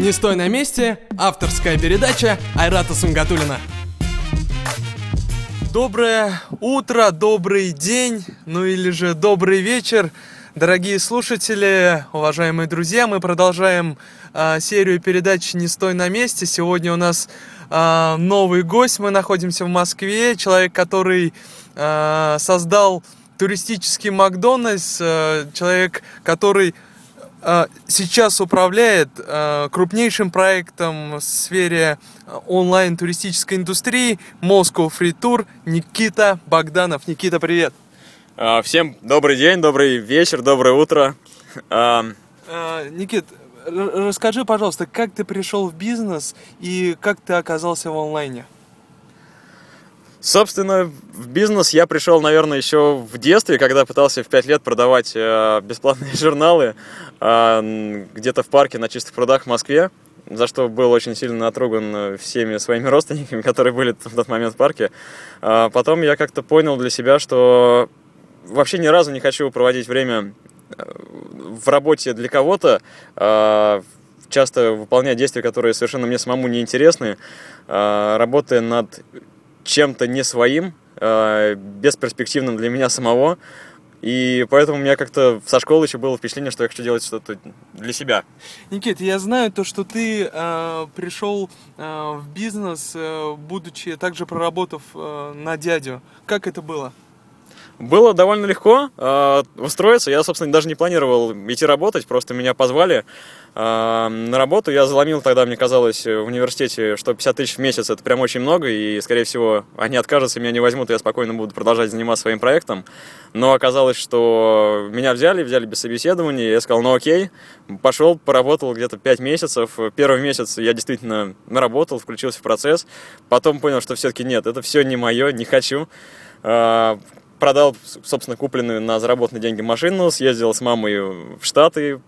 «Не стой на месте» – авторская передача Айрата Сунгатулина. Доброе утро, добрый день, ну или же добрый вечер, дорогие слушатели, уважаемые друзья. Мы продолжаем э, серию передач «Не стой на месте». Сегодня у нас э, новый гость. Мы находимся в Москве. Человек, который э, создал туристический Макдональдс. Э, человек, который сейчас управляет э, крупнейшим проектом в сфере онлайн туристической индустрии Moscow Free Tour Никита Богданов. Никита, привет! Всем добрый день, добрый вечер, доброе утро. Никит, расскажи, пожалуйста, как ты пришел в бизнес и как ты оказался в онлайне? Собственно, в бизнес я пришел, наверное, еще в детстве, когда пытался в 5 лет продавать э, бесплатные журналы э, где-то в парке на чистых прудах в Москве, за что был очень сильно натруган всеми своими родственниками, которые были в тот момент в парке. Потом я как-то понял для себя, что вообще ни разу не хочу проводить время э, в работе для кого-то, э, часто выполняя действия, которые совершенно мне самому не интересны, э, работая над чем-то не своим, э, бесперспективным для меня самого. И поэтому у меня как-то со школы еще было впечатление, что я хочу делать что-то для себя. Никит, я знаю то, что ты э, пришел э, в бизнес, э, будучи также проработав э, на дядю. Как это было? Было довольно легко э, устроиться. Я, собственно, даже не планировал идти работать, просто меня позвали э, на работу. Я заломил тогда, мне казалось, в университете, что 50 тысяч в месяц это прям очень много, и, скорее всего, они откажутся, меня не возьмут, и я спокойно буду продолжать заниматься своим проектом. Но оказалось, что меня взяли, взяли без собеседования, я сказал, ну окей, пошел, поработал где-то 5 месяцев. Первый месяц я действительно наработал, включился в процесс. Потом понял, что все-таки нет, это все не мое, не хочу а, продал, собственно, купленную на заработанные деньги машину, съездил с мамой в Штаты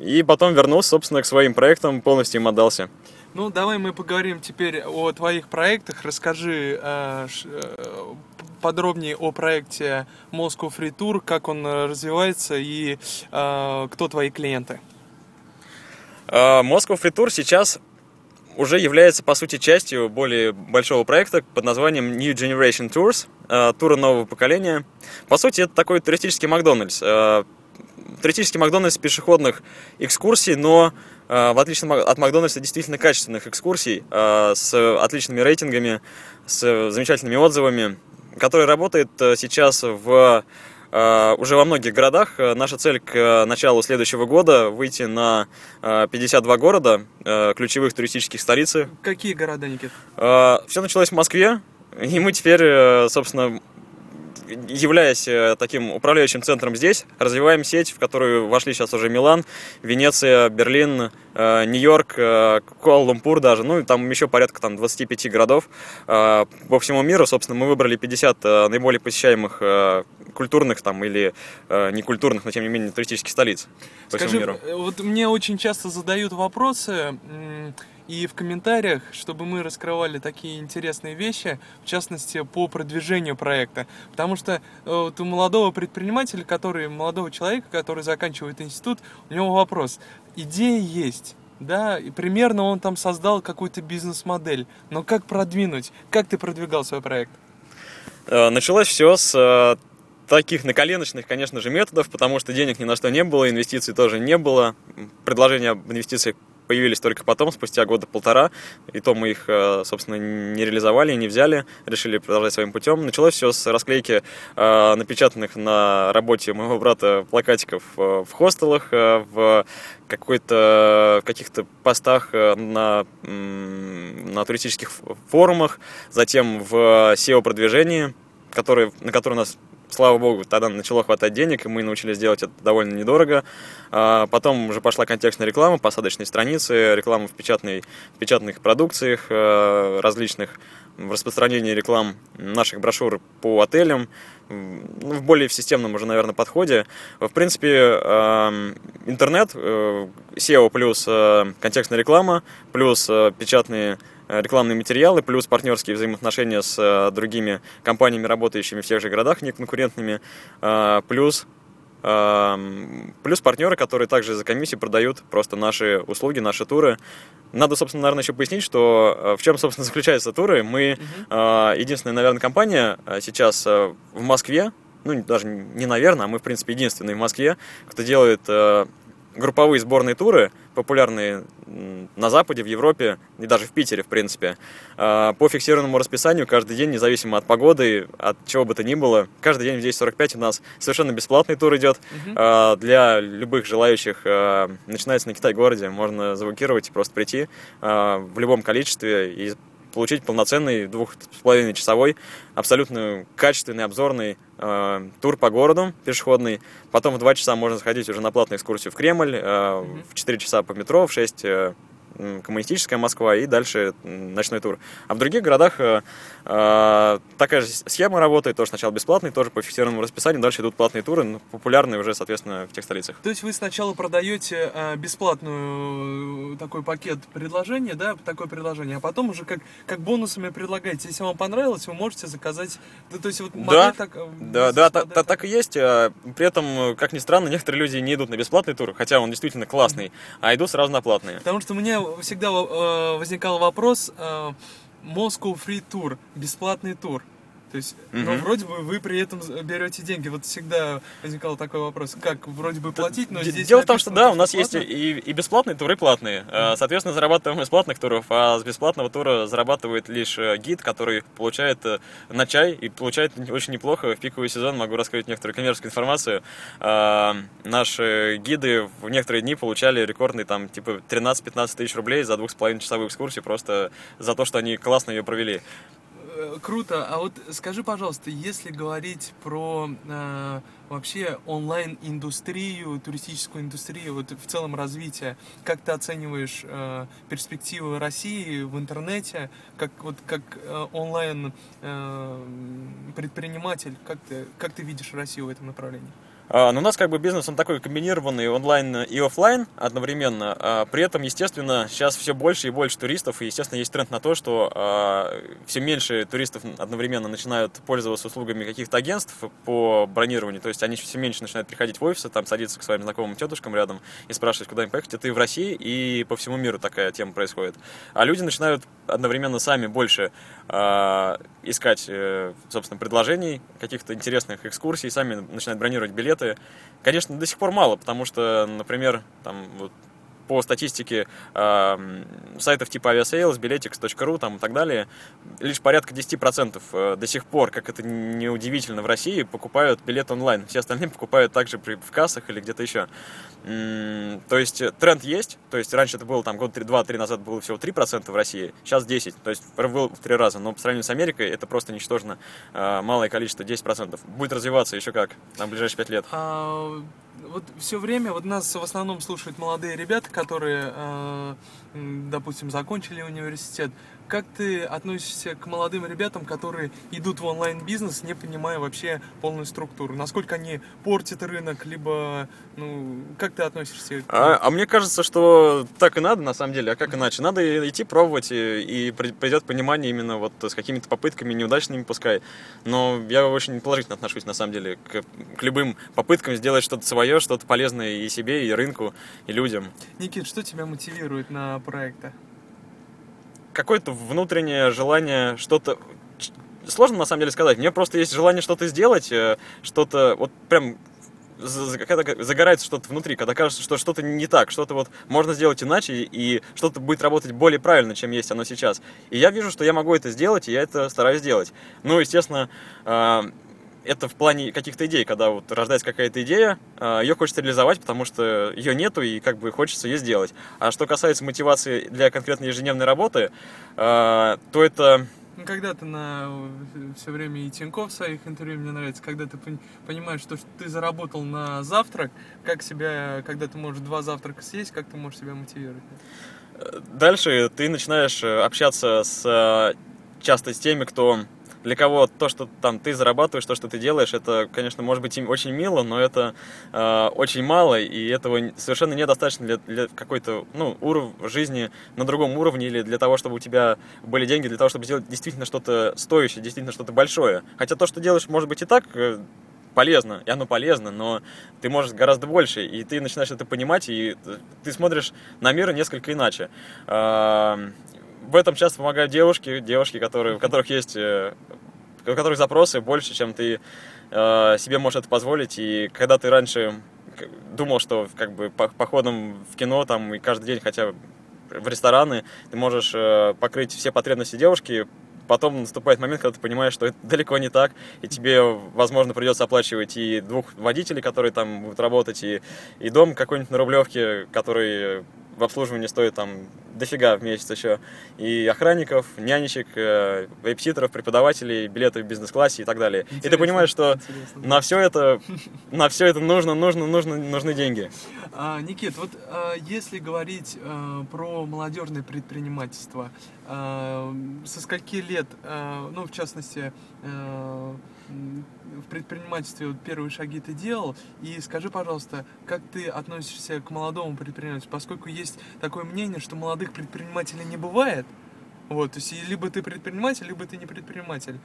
и потом вернулся, собственно, к своим проектам, полностью им отдался. Ну, давай мы поговорим теперь о твоих проектах. Расскажи э, э подробнее о проекте Moscow Free Tour, как он развивается и э, кто твои клиенты. Э, Moscow Free Tour сейчас уже является, по сути, частью более большого проекта под названием New Generation Tours, э, туры нового поколения. По сути, это такой туристический Макдональдс. Э, туристический Макдональдс пешеходных экскурсий, но э, в отличие от Макдональдса действительно качественных экскурсий с отличными рейтингами, с замечательными отзывами, который работает сейчас в Э, уже во многих городах. Э, наша цель к э, началу следующего года выйти на 52 города, ключевых туристических столицы. Какие города, Никит? Все началось в Москве, и мы теперь, собственно, являясь э, таким управляющим центром здесь, развиваем сеть, в которую вошли сейчас уже Милан, Венеция, Берлин, э, Нью-Йорк, э, Куала-Лумпур даже, ну и там еще порядка там 25 городов по всему миру. Собственно, мы выбрали 50 наиболее посещаемых культурных там или не культурных, но тем не менее туристических столиц по Скажи, всему миру. Вот мне очень часто задают вопросы и в комментариях, чтобы мы раскрывали такие интересные вещи, в частности, по продвижению проекта. Потому что э, вот у молодого предпринимателя, который, молодого человека, который заканчивает институт, у него вопрос. Идея есть, да, и примерно он там создал какую-то бизнес-модель, но как продвинуть? Как ты продвигал свой проект? Э, началось все с э, таких наколеночных, конечно же, методов, потому что денег ни на что не было, инвестиций тоже не было. Предложения об инвестициях появились только потом, спустя года полтора. И то мы их, э, собственно, не реализовали, не взяли, решили продолжать своим путем. Началось все с расклейки э, напечатанных на работе моего брата плакатиков э, в хостелах, в какой-то в каких-то постах на, на туристических форумах, затем в SEO-продвижении, который, на который у нас слава богу, тогда начало хватать денег, и мы научились делать это довольно недорого. А потом уже пошла контекстная реклама, посадочные страницы, реклама в, печатной, в печатных продукциях э, различных, в распространении реклам наших брошюр по отелям, в более системном уже, наверное, подходе. В принципе, эм, интернет, э, SEO плюс э, контекстная реклама, плюс печатные Э, рекламные материалы, плюс партнерские взаимоотношения с э, другими компаниями, работающими в тех же городах, неконкурентными, э, плюс Плюс партнеры, которые также за комиссию продают просто наши услуги, наши туры. Надо, собственно, наверное, еще пояснить, что э, в чем, собственно, заключаются туры. Мы uh-huh. единственная, наверное, компания сейчас в Москве, ну, даже не наверное, а мы, в принципе, единственные в Москве, кто делает групповые сборные туры, популярные на Западе, в Европе и даже в Питере, в принципе, а, по фиксированному расписанию каждый день, независимо от погоды, от чего бы то ни было, каждый день в 10.45 у нас совершенно бесплатный тур идет угу. для любых желающих. А, начинается на Китай-городе, можно заблокировать и просто прийти в любом количестве и получить полноценный двух с половиной часовой абсолютно качественный обзорный э, тур по городу пешеходный. Потом в два часа можно сходить уже на платную экскурсию в Кремль, э, в 4 часа по метро, в 6 э, коммунистическая Москва и дальше ночной тур. А в других городах э, э, такая же схема работает, тоже сначала бесплатный, тоже по фиксированному расписанию, дальше идут платные туры, ну, популярные уже, соответственно, в тех столицах. То есть вы сначала продаете э, бесплатную такой пакет предложения, да, такое предложение, а потом уже как, как бонусами предлагаете. Если вам понравилось, вы можете заказать. Да, то есть вот да, так, да, да, та, та, так и есть. А при этом, как ни странно, некоторые люди не идут на бесплатный тур, хотя он действительно классный, а идут сразу на платные. Потому что мне всегда э, возникал вопрос э, Moscow Free Tour, бесплатный тур. То есть, угу. но вроде бы вы при этом берете деньги. Вот всегда возникал такой вопрос, как вроде бы платить, но здесь... Дело в том, что да, у нас есть и, и бесплатные туры, и платные. Mm-hmm. Соответственно, зарабатываем из платных туров, а с бесплатного тура зарабатывает лишь э, гид, который получает э, на чай и получает очень неплохо. В пиковый сезон могу рассказать некоторую коммерческую информацию. Наши гиды в некоторые дни получали рекордный там типа 13-15 тысяч рублей за двух с половиной часовую экскурсию просто за то, что они классно ее провели. Э, круто. А вот скажи, пожалуйста, если говорить про э, вообще онлайн-индустрию, туристическую индустрию, вот в целом развитие, как ты оцениваешь э, перспективы России в интернете, как вот как э, онлайн э, предприниматель, как ты как ты видишь Россию в этом направлении? А, но у нас как бы бизнес, он такой комбинированный онлайн и офлайн одновременно. А, при этом, естественно, сейчас все больше и больше туристов, и, естественно, есть тренд на то, что а, все меньше туристов одновременно начинают пользоваться услугами каких-то агентств по бронированию, то есть они все меньше начинают приходить в офисы, там садиться к своим знакомым тетушкам рядом и спрашивать, куда им поехать. Это и в России, и по всему миру такая тема происходит. А люди начинают одновременно сами больше искать, э, собственно, предложений, каких-то интересных экскурсий, сами начинают бронировать билеты. Конечно, до сих пор мало, потому что, например, там вот по статистике э, сайтов типа aviasales, biletics.ru там, и так далее, лишь порядка 10% э, до сих пор, как это неудивительно в России, покупают билет онлайн. Все остальные покупают также при, в кассах или где-то еще. То есть э, тренд есть, то есть раньше это было там год 2-3 назад было всего 3% в России, сейчас 10%, то есть было в три раза, но по сравнению с Америкой это просто ничтожно э, малое количество, 10%. Будет развиваться еще как, на ближайшие 5 лет. Вот все время вот нас в основном слушают молодые ребята, которые, э, допустим, закончили университет, как ты относишься к молодым ребятам, которые идут в онлайн-бизнес, не понимая вообще полную структуру? Насколько они портят рынок, либо, ну, как ты относишься? А, а мне кажется, что так и надо, на самом деле, а как иначе? Надо идти пробовать, и, и придет понимание именно вот с какими-то попытками, неудачными пускай. Но я очень положительно отношусь, на самом деле, к, к любым попыткам сделать что-то свое, что-то полезное и себе, и рынку, и людям. Никит, что тебя мотивирует на проекты? какое-то внутреннее желание что-то... Сложно на самом деле сказать. Мне просто есть желание что-то сделать, э, что-то вот прям когда загорается что-то внутри, когда кажется, что что-то не так, что-то вот можно сделать иначе, и что-то будет работать более правильно, чем есть оно сейчас. И я вижу, что я могу это сделать, и я это стараюсь сделать. Ну, естественно, э, это в плане каких-то идей, когда вот рождается какая-то идея, а, ее хочется реализовать, потому что ее нету и как бы хочется ее сделать. А что касается мотивации для конкретной ежедневной работы, а, то это... Ну, когда ты на все время и Тиньков в своих интервью мне нравится, когда ты понимаешь, что ты заработал на завтрак, как себя, когда ты можешь два завтрака съесть, как ты можешь себя мотивировать? Дальше ты начинаешь э, общаться с э, часто с теми, кто для кого то, что там ты зарабатываешь, то, что ты делаешь, это, конечно, может быть очень мило, но это э, очень мало, и этого совершенно недостаточно для, для какой-то ну, уровня жизни на другом уровне или для того, чтобы у тебя были деньги, для того, чтобы сделать действительно что-то стоящее, действительно что-то большое. Хотя то, что делаешь, может быть и так, э, полезно, и оно полезно, но ты можешь гораздо больше, и ты начинаешь это понимать, и ты смотришь на мир несколько иначе. В этом часто помогают девушки, девушки, которые, у которых есть, э, у которых запросы больше, чем ты э, себе можешь это позволить, и когда ты раньше думал, что как бы походом в кино там и каждый день хотя бы в рестораны ты можешь э, покрыть все потребности девушки, потом наступает момент, когда ты понимаешь, что это далеко не так, и тебе, возможно, придется оплачивать и двух водителей, которые там будут работать, и, и дом какой-нибудь на Рублевке, который в обслуживании стоит там дофига в месяц еще. И охранников, нянечек, э, вейпситеров, преподавателей, билеты в бизнес-классе и так далее. Интересно, и ты понимаешь, что интересно. на все это, на все это нужно, нужно, нужно, нужны деньги. А, Никит, вот а, если говорить а, про молодежное предпринимательство, а, со скольки лет, а, ну, в частности, а, в предпринимательстве вот первые шаги ты делал. И скажи, пожалуйста, как ты относишься к молодому предпринимателю, поскольку есть такое мнение, что молодых предпринимателей не бывает. Вот, то есть либо ты предприниматель, либо ты не предприниматель.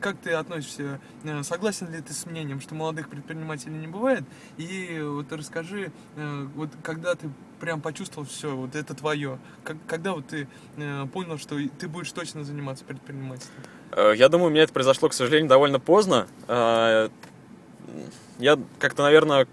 Как ты относишься? Э, согласен ли ты с мнением, что молодых предпринимателей не бывает? И вот расскажи, э, вот когда ты прям почувствовал все, вот это твое, когда вот ты э, понял, что ты будешь точно заниматься предпринимательством? Э, я думаю, у меня это произошло, к сожалению, довольно поздно. Э, я как-то, наверное,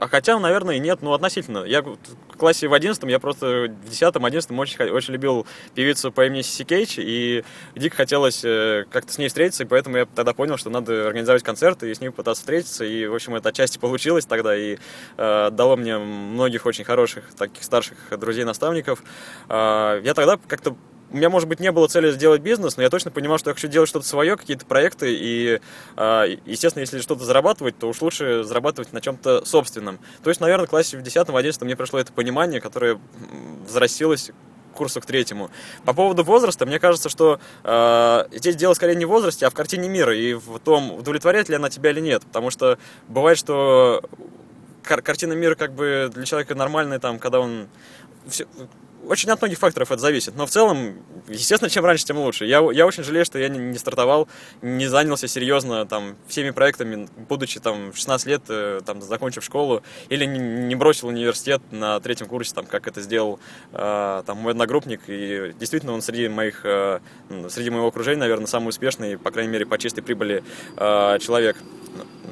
а хотя, наверное, и нет, ну, относительно. Я в классе в 11 я просто в 10-11 очень, очень любил певицу по имени Сиси Кейдж, и дико хотелось э, как-то с ней встретиться, и поэтому я тогда понял, что надо организовать концерты и с ней пытаться встретиться, и, в общем, это отчасти получилось тогда, и э, дало мне многих очень хороших таких старших друзей-наставников. Э, я тогда как-то у меня, может быть, не было цели сделать бизнес, но я точно понимал, что я хочу делать что-то свое, какие-то проекты, и, а, естественно, если что-то зарабатывать, то уж лучше зарабатывать на чем-то собственном. То есть, наверное, в классе в 10-11 мне пришло это понимание, которое взрастилось курсу к третьему. По поводу возраста, мне кажется, что э, здесь дело скорее не в возрасте, а в картине мира и в том, удовлетворяет ли она тебя или нет. Потому что бывает, что кар- картина мира как бы для человека нормальная, там, когда он все, очень от многих факторов это зависит. Но в целом, естественно, чем раньше, тем лучше. Я, я очень жалею, что я не, не стартовал, не занялся серьезно там, всеми проектами, будучи там, 16 лет, э, там, закончив школу, или не, не бросил университет на третьем курсе, там, как это сделал э, там, мой одногруппник. И действительно, он среди моих, э, среди моего окружения, наверное, самый успешный, по крайней мере, по чистой прибыли э, человек.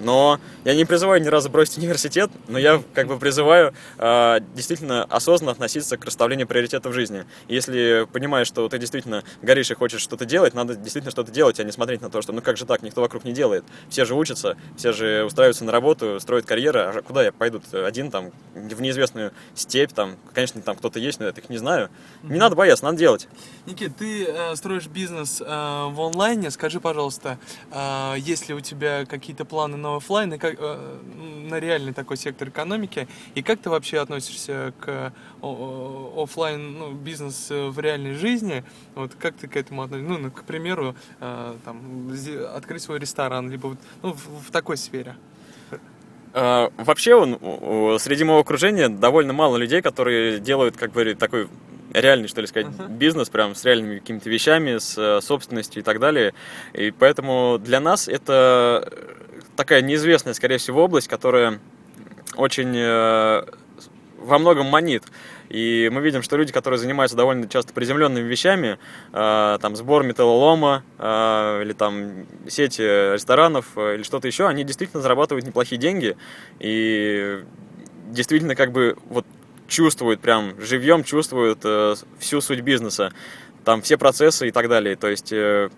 Но я не призываю ни разу бросить университет, но я как бы призываю э, действительно осознанно относиться к расставлению приоритетов в жизни. Если понимаешь, что ты действительно горишь и хочешь что-то делать, надо действительно что-то делать, а не смотреть на то, что ну как же так, никто вокруг не делает. Все же учатся, все же устраиваются на работу, строят карьеры, а куда я пойду один там в неизвестную степь, там, конечно, там кто-то есть, но я их не знаю. Не надо бояться, надо делать. Никит, ты э, строишь бизнес э, в онлайне, скажи, пожалуйста, э, есть ли у тебя какие-то планы на офлайн и как, э, на реальный такой сектор экономики, и как ты вообще относишься к офлайн ну, бизнес в реальной жизни? Вот как ты к этому относишься? Ну, ну к примеру, э, там, открыть свой ресторан, либо ну, в, в такой сфере. Uh, вообще, он, среди моего окружения довольно мало людей, которые делают, как бы, такой реальный, что ли сказать, uh-huh. бизнес, прям с реальными какими-то вещами, с э, собственностью и так далее. И поэтому для нас это такая неизвестная, скорее всего, область, которая очень э, во многом манит. И мы видим, что люди, которые занимаются довольно часто приземленными вещами, э, там сбор металлолома э, или там сети ресторанов э, или что-то еще, они действительно зарабатывают неплохие деньги и действительно как бы вот чувствуют прям живьем, чувствуют э, всю суть бизнеса, там все процессы и так далее. То есть э,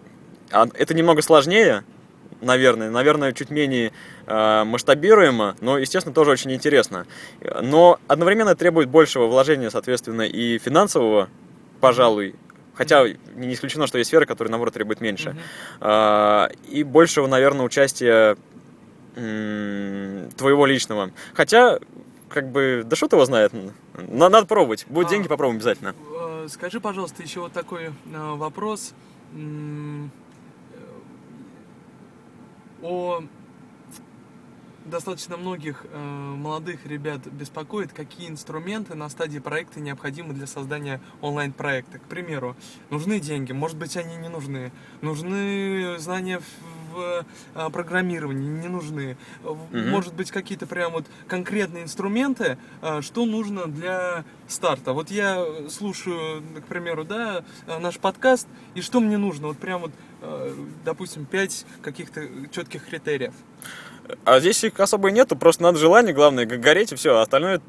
а, это немного сложнее, наверное, наверное, чуть менее э, масштабируемо, но, естественно, тоже очень интересно. Но одновременно требует большего вложения, соответственно, и финансового, пожалуй, Хотя не исключено, что есть сферы, которые, наоборот, требуют меньше. Mm-hmm. И большего, наверное, участия твоего личного. Хотя, как бы, да что его знает. Надо, надо пробовать. Будут а, деньги, попробуем обязательно. Э, скажи, пожалуйста, еще вот такой э, вопрос о достаточно многих э, молодых ребят беспокоит, какие инструменты на стадии проекта необходимы для создания онлайн-проекта. К примеру, нужны деньги, может быть, они не нужны. Нужны знания в в а, программировании не нужны. Мгм. Может быть, какие-то прям вот конкретные инструменты, а, что нужно для старта. Вот я слушаю, к примеру, да, а, наш подкаст, и что мне нужно? Вот прям вот, допустим, пять каких-то четких критериев. А здесь их особо и нету, просто надо желание, главное, гореть и все, а остальное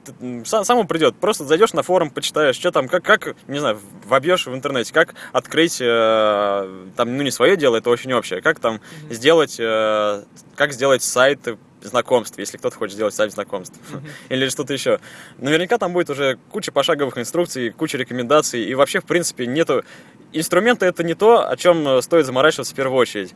само придет. Просто зайдешь на форум, почитаешь, что там, как, как, не знаю, вобьешь в интернете, как открыть, э, там, ну не свое дело, это очень общее, как там Мгм. сделать, э, как сделать сайт знакомств, если кто-то хочет сделать сайт знакомств. Мгм. Или что-то еще. Наверняка там будет уже куча пошаговых инструкций, куча рекомендаций, и вообще, в принципе, нету... Инструменты это не то, о чем стоит заморачиваться в первую очередь.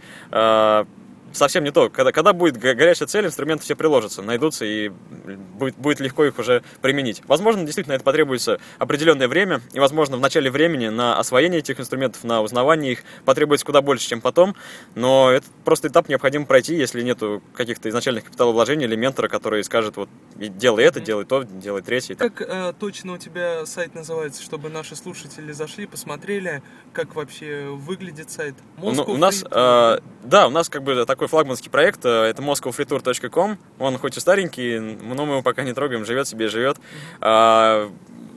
Совсем не то. Когда, когда будет го- горячая цель, инструменты все приложатся, найдутся, и будет, будет легко их уже применить. Возможно, действительно, это потребуется определенное время, и, возможно, в начале времени на освоение этих инструментов, на узнавание их потребуется куда больше, чем потом, но этот просто этап необходимо пройти, если нету каких-то изначальных капиталовложений или ментора, который скажет, вот, делай это, делай то, делай третье. Как э, точно у тебя сайт называется, чтобы наши слушатели зашли, посмотрели, как вообще выглядит сайт? Ну, у нас, Free- э, да, у нас как бы такой флагманский проект, э, это moscowfreetour.com, он хоть и старенький, но мы его пока не трогаем, живет себе, живет. А,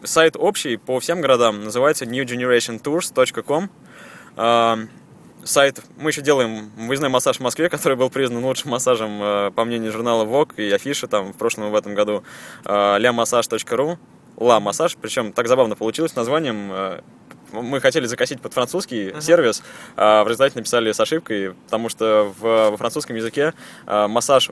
сайт общий по всем городам, называется newgenerationtours.com. А, сайт, мы еще делаем выездной массаж в Москве, который был признан лучшим массажем, э, по мнению журнала Vogue и Афиши, там, в прошлом и в этом году, ляmassage.ru, ла массаж, причем так забавно получилось названием, э, мы хотели закосить под французский Ага. сервис, а в результате написали с ошибкой, потому что в, во французском языке а, массаж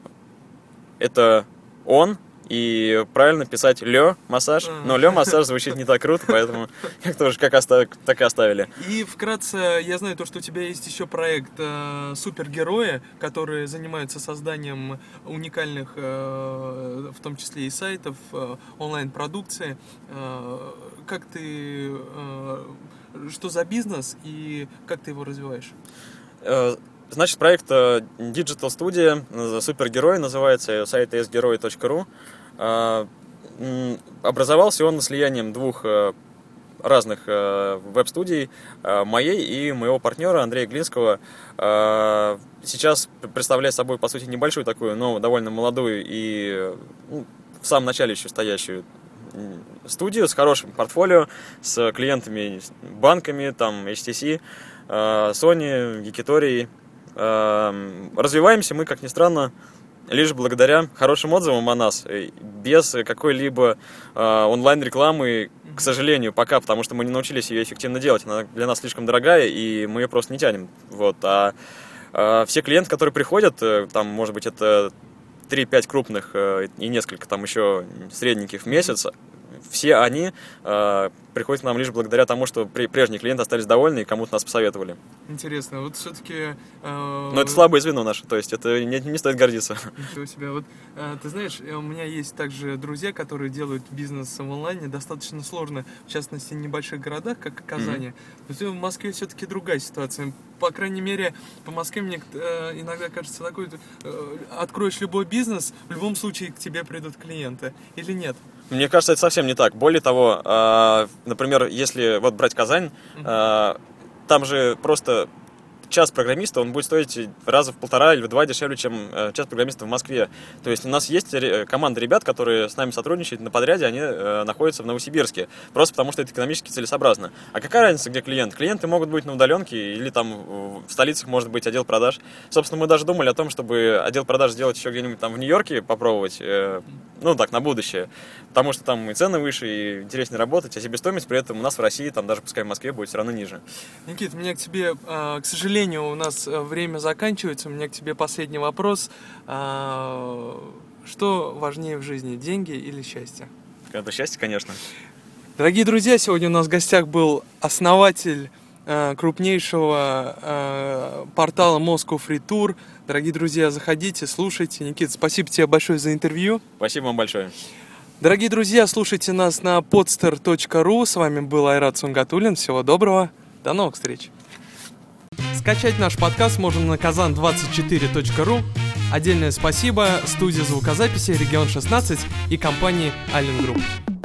это он, и правильно писать лё массаж, но лё массаж звучит не так круто, поэтому как тоже как оста- так и оставили. И вкратце, я знаю то, что у тебя есть еще проект э, Супергерои, которые занимаются созданием уникальных, э, в том числе и сайтов, э, онлайн-продукции. Э, как ты, э, что за бизнес и как ты его развиваешь? Значит, проект э, Digital Studio, э, супергерой называется, сайт. Э, м, Образовался он слиянием двух разных веб-студий, моей и моего партнера Андрея Глинского. Сейчас представляет собой, по сути, небольшую такую, но довольно молодую и ну, в самом начале еще стоящую студию с хорошим портфолио, с клиентами, банками, там, HTC, Sony, Якиторией. Эм, Развиваемся мы, как ни странно, лишь благодаря хорошим отзывам о нас, э, без какой-либо э, онлайн-рекламы, к сожалению, пока, потому что мы не научились ее эффективно делать. Она для нас слишком дорогая, и мы ее просто не тянем. Вот. А э, все клиенты, которые приходят, там, может быть, это 3-5 крупных и несколько там еще средненьких в месяц, все они э, приходят к нам лишь благодаря тому, что при- прежние клиенты остались довольны и кому-то нас посоветовали. Интересно, вот все-таки... Но это слабое звено наше, то есть это не, не стоит гордиться. Ничего себе. Вот, э, ты знаешь, э, у меня есть также друзья, которые делают бизнес в онлайне достаточно сложно, в частности, в небольших городах, как Казани. Но всё- в Москве все-таки другая ситуация. По крайней мере, по Москве мне э, иногда кажется такой, э, откроешь любой бизнес, в любом случае к тебе придут клиенты. Или нет? Мне кажется, это совсем не так. Более того, э, например, если вот брать Казань, э, там же просто час программиста, он будет стоить раза в полтора или в два дешевле, чем э, час программиста в Москве. То есть у нас есть ре- команда ребят, которые с нами сотрудничают на подряде, они э, находятся в Новосибирске, просто потому что это экономически целесообразно. А какая разница, где клиент? Клиенты могут быть на удаленке или там в столицах может быть отдел продаж. Собственно, мы даже думали о том, чтобы отдел продаж сделать еще где-нибудь там в Нью-Йорке, попробовать, э, ну так, на будущее. Потому что там и цены выше, и интереснее работать, а себестоимость при этом у нас в России, там даже пускай в Москве, будет все равно ниже. Никит, у меня к тебе, э, к сожалению, у нас э, время заканчивается. У меня к тебе последний вопрос. А, Что важнее в жизни, деньги или счастье? Это счастье, конечно. Дорогие друзья, сегодня у нас в гостях был основатель крупнейшего э, портала Moscow Free Tour. Дорогие друзья, заходите, слушайте. Никит, спасибо тебе большое за интервью. Спасибо вам большое. Дорогие друзья, слушайте нас на podster.ru. С вами был Айрат Сунгатулин. Всего доброго. До новых встреч. Скачать наш подкаст можно на kazan24.ru. Отдельное спасибо студии звукозаписи «Регион 16» и компании Allen Group.